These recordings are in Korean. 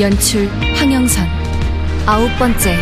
연출 황영선 아홉 번째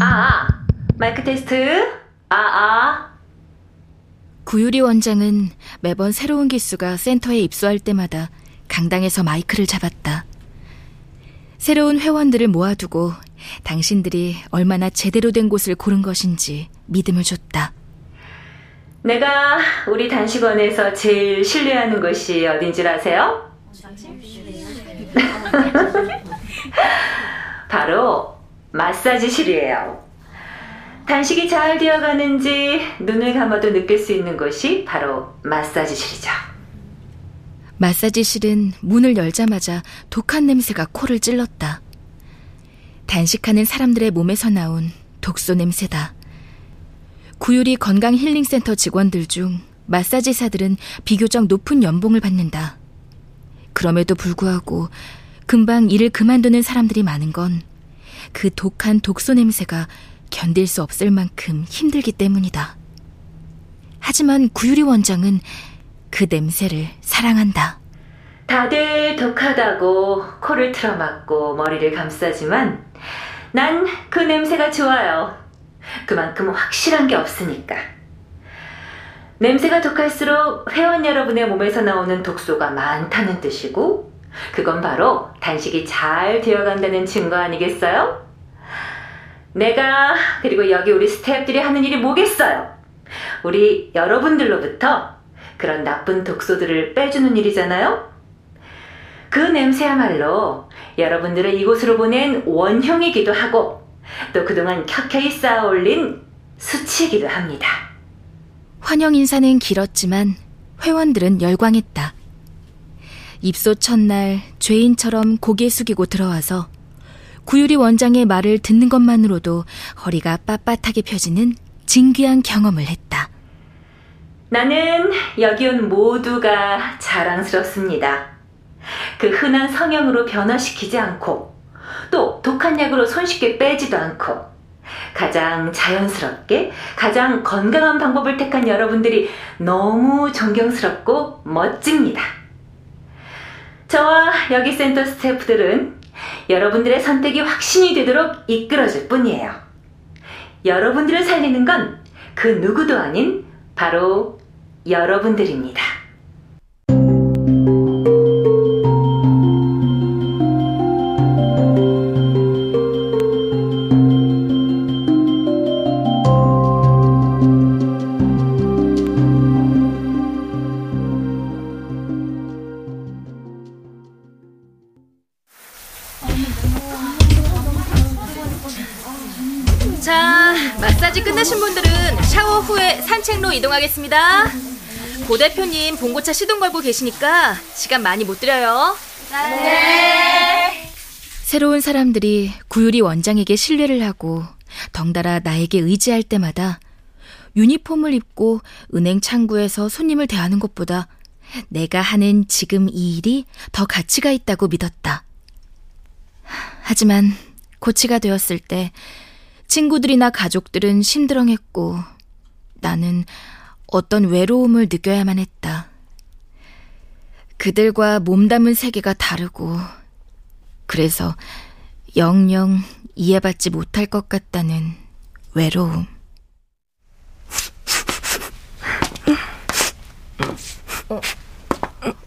아, 마이크 테스트. 아, 아. 구유리 원장은 매번 새로운 기수가 센터에 입소할 때마다 강당에서 마이크를 잡았다. 새로운 회원들을 모아두고 당신들이 얼마나 제대로 된 곳을 고른 것인지 믿음을 줬다. 내가 우리 단식원에서 제일 신뢰하는 곳이 어딘 줄 아세요? 바로 마사지실이에요. 단식이 잘 되어가는지 눈을 감아도 느낄 수 있는 곳이 바로 마사지실이죠. 마사지실은 문을 열자마자 독한 냄새가 코를 찔렀다. 단식하는 사람들의 몸에서 나온 독소 냄새다. 구유리 건강 힐링센터 직원들 중 마사지사들은 비교적 높은 연봉을 받는다. 그럼에도 불구하고 금방 일을 그만두는 사람들이 많은 건 그 독한 독소 냄새가 견딜 수 없을 만큼 힘들기 때문이다. 하지만 구유리 원장은 그 냄새를 사랑한다. 다들 독하다고 코를 틀어막고 머리를 감싸지만 난 그 냄새가 좋아요. 그만큼 확실한 게 없으니까. 냄새가 독할수록 회원 여러분의 몸에서 나오는 독소가 많다는 뜻이고, 그건 바로 단식이 잘 되어간다는 증거 아니겠어요? 내가, 그리고 여기 우리 스태프들이 하는 일이 뭐겠어요? 우리 여러분들로부터 그런 나쁜 독소들을 빼주는 일이잖아요? 그 냄새야말로 여러분들을 이곳으로 보낸 원형이기도 하고, 또 그동안 켜켜이 쌓아 올린 수치이기도 합니다. 환영 인사는 길었지만 회원들은 열광했다. 입소 첫날 죄인처럼 고개 숙이고 들어와서 구유리 원장의 말을 듣는 것만으로도 허리가 빳빳하게 펴지는 진귀한 경험을 했다. 나는 여기 온 모두가 자랑스럽습니다. 그 흔한 성형으로 변화시키지 않고 또 독한 약으로 손쉽게 빼지도 않고 가장 자연스럽게 가장 건강한 방법을 택한 여러분들이 너무 존경스럽고 멋집니다. 저와 여기 센터 스태프들은 여러분들의 선택이 확신이 되도록 이끌어줄 뿐이에요. 여러분들을 살리는 건 그 누구도 아닌 바로 여러분들입니다. 고 대표님 봉고차 시동 걸고 계시니까 시간 많이 못 드려요. 새로운 사람들이 구유리 원장에게 신뢰를 하고 덩달아 나에게 의지할 때마다 유니폼을 입고 은행 창구에서 손님을 대하는 것보다 내가 하는 지금 이 일이 더 가치가 있다고 믿었다. 하지만 고치가 되었을 때 친구들이나 가족들은 심드렁했고 나는 어떤 외로움을 느껴야만 했다. 그들과 몸담은 세계가 다르고 그래서 영영 이해받지 못할 것 같다는 외로움.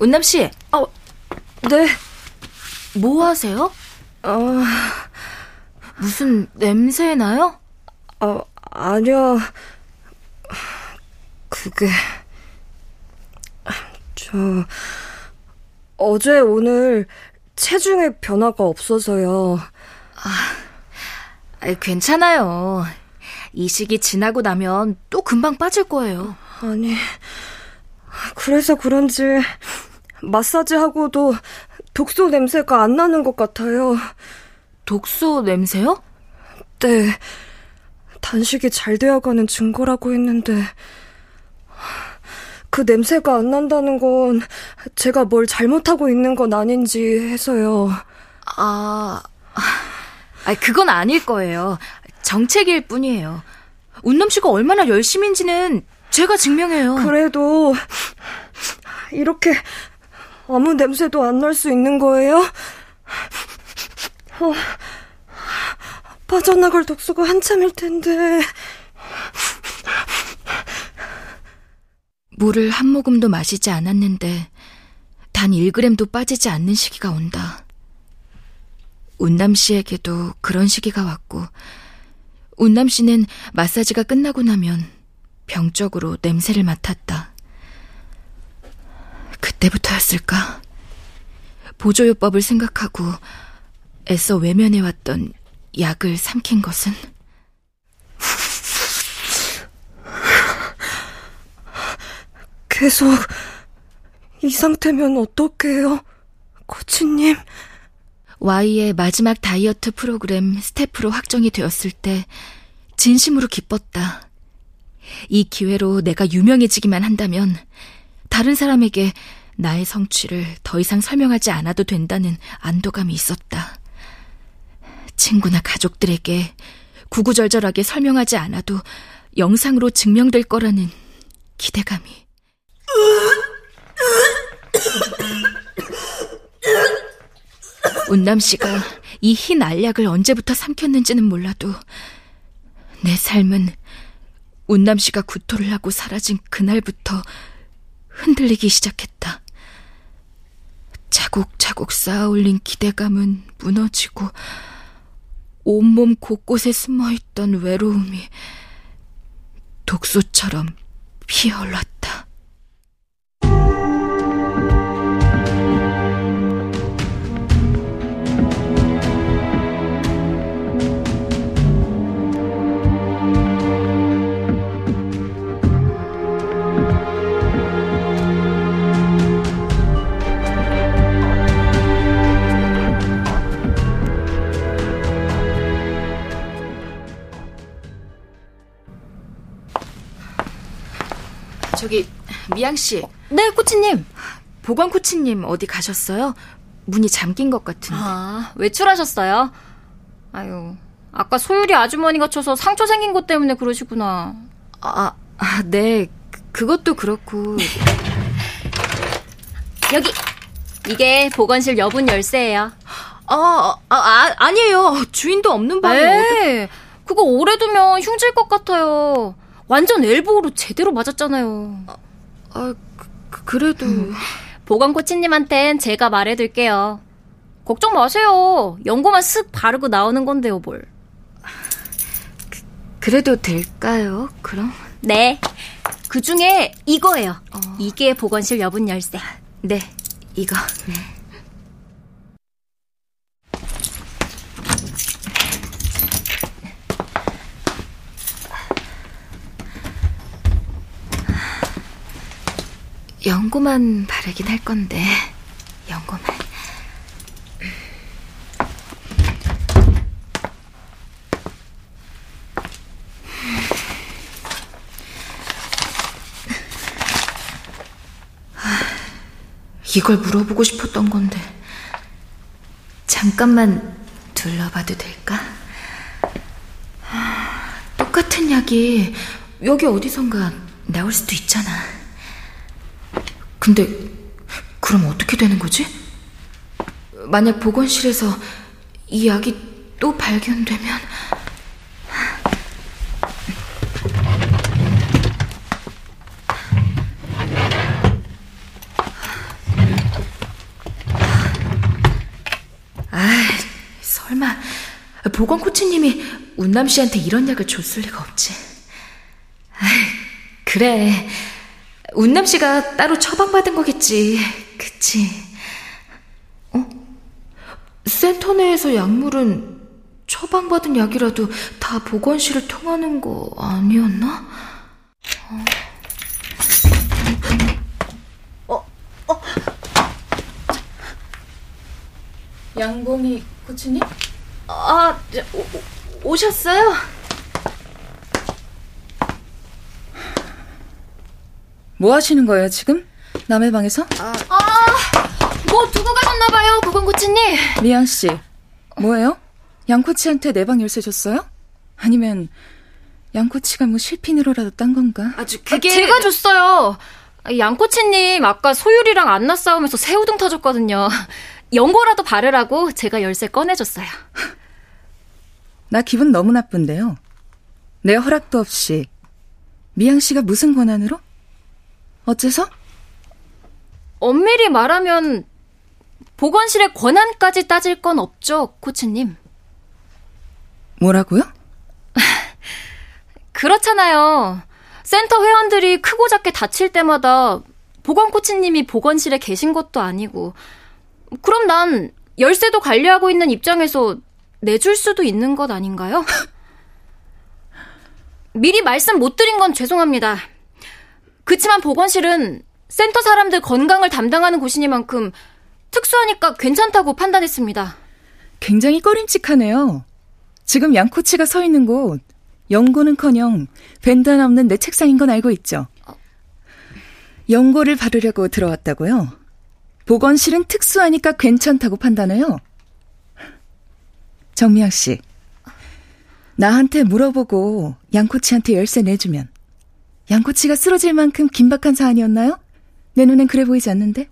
은남 씨, 어, 네. 뭐 하세요? 어, 무슨 냄새 나요? 어, 아니요. 그게, 저, 어제 오늘 체중에 변화가 없어서요. 아, 괜찮아요. 이 시기 지나고 나면 또 금방 빠질 거예요. 아니, 그래서 그런지 마사지하고도 독소 냄새가 안 나는 것 같아요. 독소 냄새요? 네. 단식이 잘 되어가는 증거라고 했는데, 그 냄새가 안 난다는 건 제가 뭘 잘못하고 있는 건 아닌지 해서요. 아, 아, 그건 아닐 거예요. 정책일 뿐이에요. 운남 씨가 얼마나 열심인지는 제가 증명해요. 그래도 이렇게 아무 냄새도 안 날 수 있는 거예요? 어, 빠져나갈 독소가 한참일 텐데. 물을 한 모금도 마시지 않았는데 단 1g도 빠지지 않는 시기가 온다. 운남 씨에게도 그런 시기가 왔고 운남 씨는 마사지가 끝나고 나면 병적으로 냄새를 맡았다. 그때부터였을까? 보조요법을 생각하고 애써 외면해왔던 약을 삼킨 것은? 계속 이 상태면 어떡해요? 코치님. Y의 마지막 다이어트 프로그램 스태프로 확정이 되었을 때 진심으로 기뻤다. 이 기회로 내가 유명해지기만 한다면 다른 사람에게 나의 성취를 더 이상 설명하지 않아도 된다는 안도감이 있었다. 친구나 가족들에게 구구절절하게 설명하지 않아도 영상으로 증명될 거라는 기대감이. 운남 씨가 이 흰 알약을 언제부터 삼켰는지는 몰라도 내 삶은 운남 씨가 구토를 하고 사라진 그날부터 흔들리기 시작했다. 차곡차곡 쌓아올린 기대감은 무너지고 온몸 곳곳에 숨어있던 외로움이 독소처럼 피어올랐다. 저기 미양 씨. 네, 코치님. 보건 코치님 어디 가셨어요? 문이 잠긴 것 같은데. 아, 외출하셨어요? 아유, 아까 소율이 아주머니가 쳐서 상처 생긴 것 때문에 그러시구나. 아, 아 네. 그것도 그렇고. 여기! 이게 보건실 여분 열쇠예요. 아, 아, 아 아니에요. 주인도 없는 방에. 네, 어디... 그거 오래 두면 흉질 것 같아요. 완전 엘보로 제대로 맞았잖아요. 아, 아 그, 그래도 음. 보건 코치님한텐 제가 말해둘게요. 걱정 마세요. 연고만 쓱 바르고 나오는 건데요, 뭘. 그, 그래도 될까요? 그럼? 네. 그 중에 이거예요. 어. 이게 보건실 여분 열쇠. 네, 이거. 네. 연고만 바르긴 할 건데, 연고만. 이걸 물어보고 싶었던 건데, 잠깐만 둘러봐도 될까? 똑같은 약이 여기 어디선가 나올 수도 있잖아. 근데 그럼 어떻게 되는 거지? 만약 보건실에서 이 약이 또 발견되면 아, 설마 보건 코치님이 운남 씨한테 이런 약을 줬을 리가 없지. 아, 그래. 운남 씨가 따로 처방받은 거겠지. 그치? 어? 센터 내에서 약물은 처방받은 약이라도 다 보건실을 통하는 거 아니었나? 어, 어. 양봉이 코치님? 아, 오, 오셨어요? 뭐 하시는 거예요, 지금? 남의 방에서? 아, 아, 뭐 두고 가셨나봐요, 보건코치님. 미양 씨, 뭐예요? 양코치한테 내 방 열쇠 줬어요? 아니면 양코치가 뭐 실핀으로라도 딴 건가? 아주 그게 아, 제가 줬어요. 양코치님 아까 소율이랑 안나 싸우면서 새우등 터졌거든요. 연고라도 바르라고 제가 열쇠 꺼내줬어요. 나 기분 너무 나쁜데요. 내 허락도 없이 미양 씨가 무슨 권한으로? 어째서? 엄밀히 말하면 보건실의 권한까지 따질 건 없죠, 코치님. 뭐라고요? 그렇잖아요. 센터 회원들이 크고 작게 다칠 때마다 보건 코치님이 보건실에 계신 것도 아니고 그럼 난 열쇠도 관리하고 있는 입장에서 내줄 수도 있는 것 아닌가요? 미리 말씀 못 드린 건 죄송합니다. 그치만 보건실은 센터 사람들 건강을 담당하는 곳이니만큼 특수하니까 괜찮다고 판단했습니다. 굉장히 꺼림칙하네요. 지금 양코치가 서 있는 곳, 연고는커녕 하나 없는 내 책상인 건 알고 있죠? 연고를 바르려고 들어왔다고요? 보건실은 특수하니까 괜찮다고 판단해요? 정미양 씨, 나한테 물어보고 양코치한테 열쇠 내주면 양코치가 쓰러질 만큼 긴박한 사안이었나요? 내 눈엔 그래 보이지 않는데?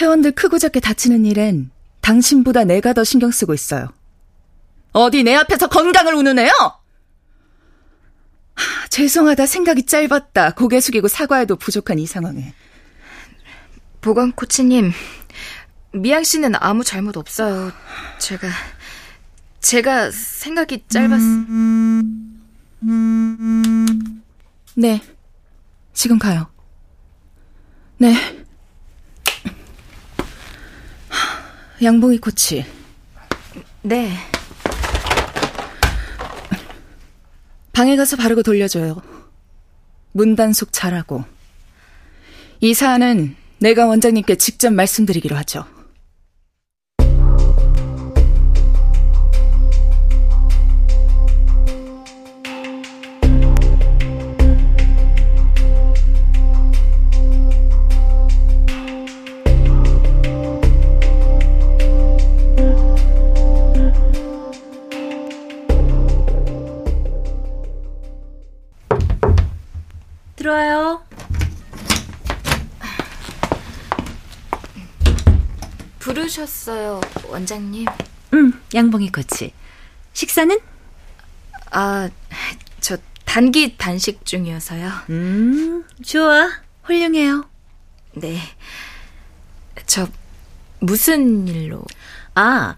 회원들 크고 작게 다치는 일엔 당신보다 내가 더 신경 쓰고 있어요. 어디 내 앞에서 건강을 우는애요? 하, 죄송하다 생각이 짧았다 고개 숙이고 사과해도 부족한 이 상황에. 보건 코치님, 미양 씨는 아무 잘못 없어요. 제가 제가 생각이 짧았. 네, 지금 가요. 네. 양봉이 코치. 네. 방에 가서 바르고 돌려줘요. 문단속 잘하고. 이 사안은 내가 원장님께 직접 말씀드리기로 하죠. 부르셨어요, 원장님? 응, 양봉이 코치. 식사는? 아, 저 단기 단식 중이어서요. 음, 좋아. 훌륭해요. 네. 저 무슨 일로? 아,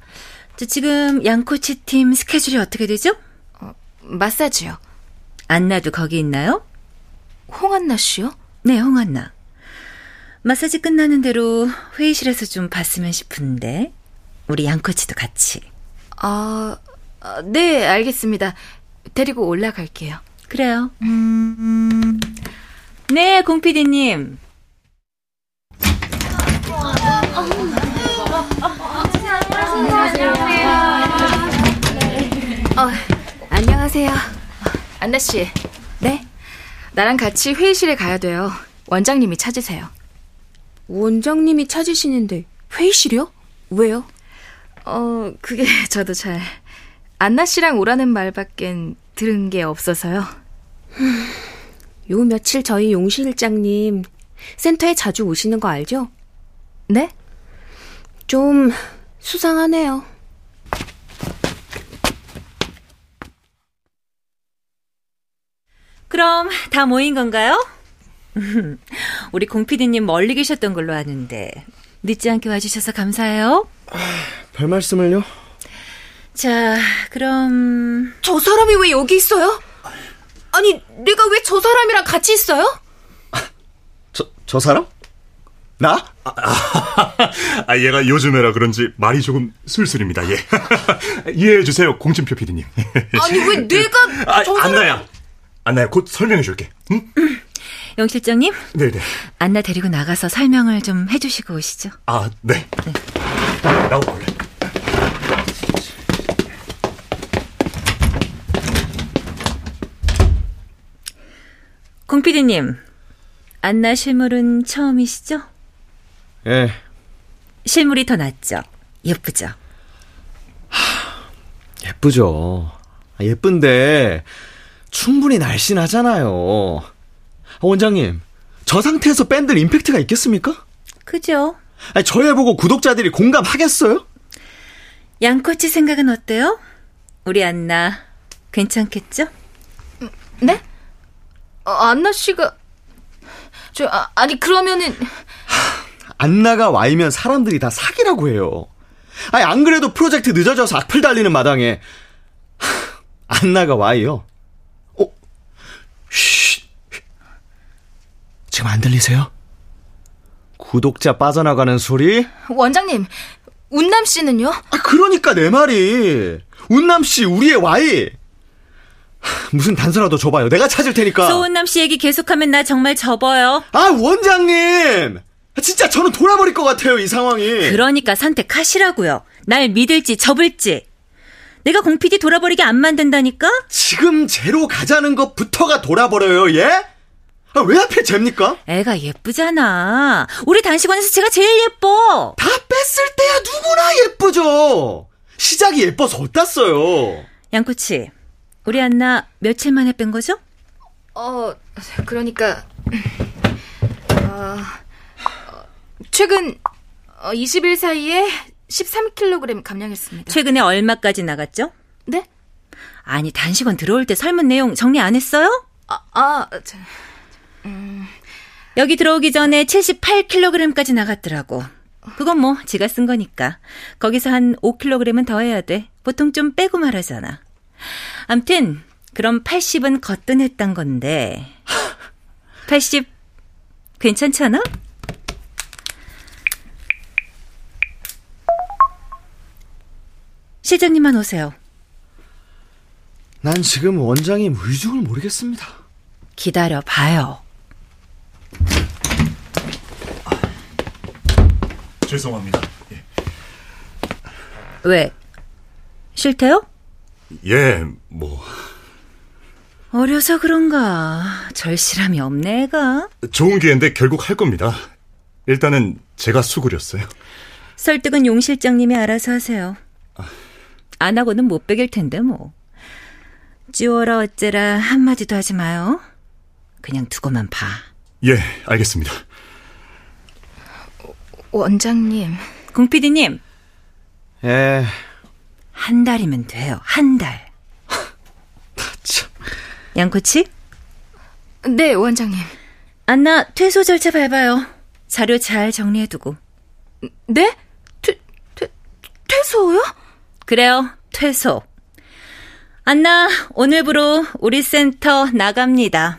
저 지금 양코치 팀 스케줄이 어떻게 되죠? 어, 마사지요. 안나도 거기 있나요? 홍한나 씨요? 네, 홍한나. 마사지 끝나는 대로 회의실에서 좀 봤으면 싶은데 우리 양코치도 같이. 아, 네, 알겠습니다. 데리고 올라갈게요. 그래요. 음... 네, 공피디님. 어, 안녕하세요. 안나 씨. 네? 나랑 같이 회의실에 가야 돼요. 원장님이 찾으세요. 원장님이 찾으시는데 회의실이요? 왜요? 어, 그게 저도 잘 안나 씨랑 오라는 말밖엔 들은 게 없어서요. 요 며칠 저희 용 실장님 센터에 자주 오시는 거 알죠? 네? 좀 수상하네요. 그럼 다 모인 건가요? 우리 공피디님 멀리 계셨던 걸로 아는데 늦지 않게 와주셔서 감사해요. 아, 별 말씀을요? 자, 그럼 저 사람이 왜 여기 있어요? 아니, 내가 왜 저 사람이랑 같이 있어요? 저, 저 사람? 나? 아, 아, 얘가 요즘에라 그런지 말이 조금 술술입니다, 예. 이해해주세요, 공진표 PD님. 아니, 왜 내가. 아, 안나야. 안나야, 곧 설명해줄게. 응? 영 실장님? 네네. 안나 데리고 나가서 설명을 좀 해주시고 오시죠. 아, 네. 네. 나와볼래. 공피디님, 안나 실물은 처음이시죠? 예. 실물이 더 낫죠? 예쁘죠? 하, 예쁘죠. 아, 예쁜데, 충분히 날씬하잖아요. 원장님, 저 상태에서 밴드 임팩트가 있겠습니까? 그죠. 아니, 저애 보고 구독자들이 공감하겠어요? 양꼬치 생각은 어때요? 우리 안나, 괜찮겠죠? 네? 어, 안나 씨가 저 아, 니 그러면은 안나가 와이면 사람들이 다 사기라고 해요. 아니 안 그래도 프로젝트 늦어져서 악플 달리는 마당에 안나가 와이요. 어? 쉿. 지금 안 들리세요? 구독자 빠져나가는 소리? 원장님, 운남 씨는요? 아 그러니까 내 말이 운남 씨 우리의 와이. 무슨 단서라도 줘봐요. 내가 찾을 테니까. 소은남 씨 얘기 계속하면 나 정말 접어요. 아, 원장님! 진짜 저는 돌아버릴 것 같아요, 이 상황이. 그러니까 선택하시라고요. 날 믿을지 접을지. 내가 공PD 돌아버리게 안 만든다니까? 지금 제로 가자는 것부터가 돌아버려요, 예? 아, 왜 하필 잽니까? 애가 예쁘잖아. 우리 단식원에서 제가 제일 예뻐. 다 뺐을 때야 누구나 예쁘죠. 시작이 예뻐서 어땠어요? 양꼬치, 우리 안나 며칠 만에 뺀 거죠? 어, 그러니까 어, 최근 20일 어, 사이에 13kg 감량했습니다. 최근에 얼마까지 나갔죠? 네? 아니, 단식원 들어올 때 설문 내용 정리 안 했어요? 아, 아 저, 음... 여기 들어오기 전에 78kg까지 나갔더라고. 그건 뭐 지가 쓴 거니까. 거기서 한 5kg은 더 해야 돼. 보통 좀 빼고 말하잖아. 암튼 그럼 80은 거뜬했단 건데 80 괜찮잖아? 실장님만 오세요. 난 지금 원장님 의중을 모르겠습니다. 기다려 봐요. 죄송합니다. 예. 왜? 싫대요? 예, 뭐. 어려서 그런가. 절실함이 없네, 애가. 좋은 기회인데 결국 할 겁니다. 일단은 제가 수그렸어요. 설득은 용 실장님이 알아서 하세요. 안 하고는 못 베길 텐데, 뭐. 찌워라 어째라 한마디도 하지 마요. 그냥 두고만 봐. 예, 알겠습니다. 원장님. 공피디님. 예. 한 달이면 돼요. 한 달. 참. 양코치? 네, 원장님. 안나 퇴소 절차 밟아요. 자료 잘 정리해두고. 네? 퇴, 퇴, 퇴소요? 그래요. 퇴소. 안나, 오늘부로 우리 센터 나갑니다.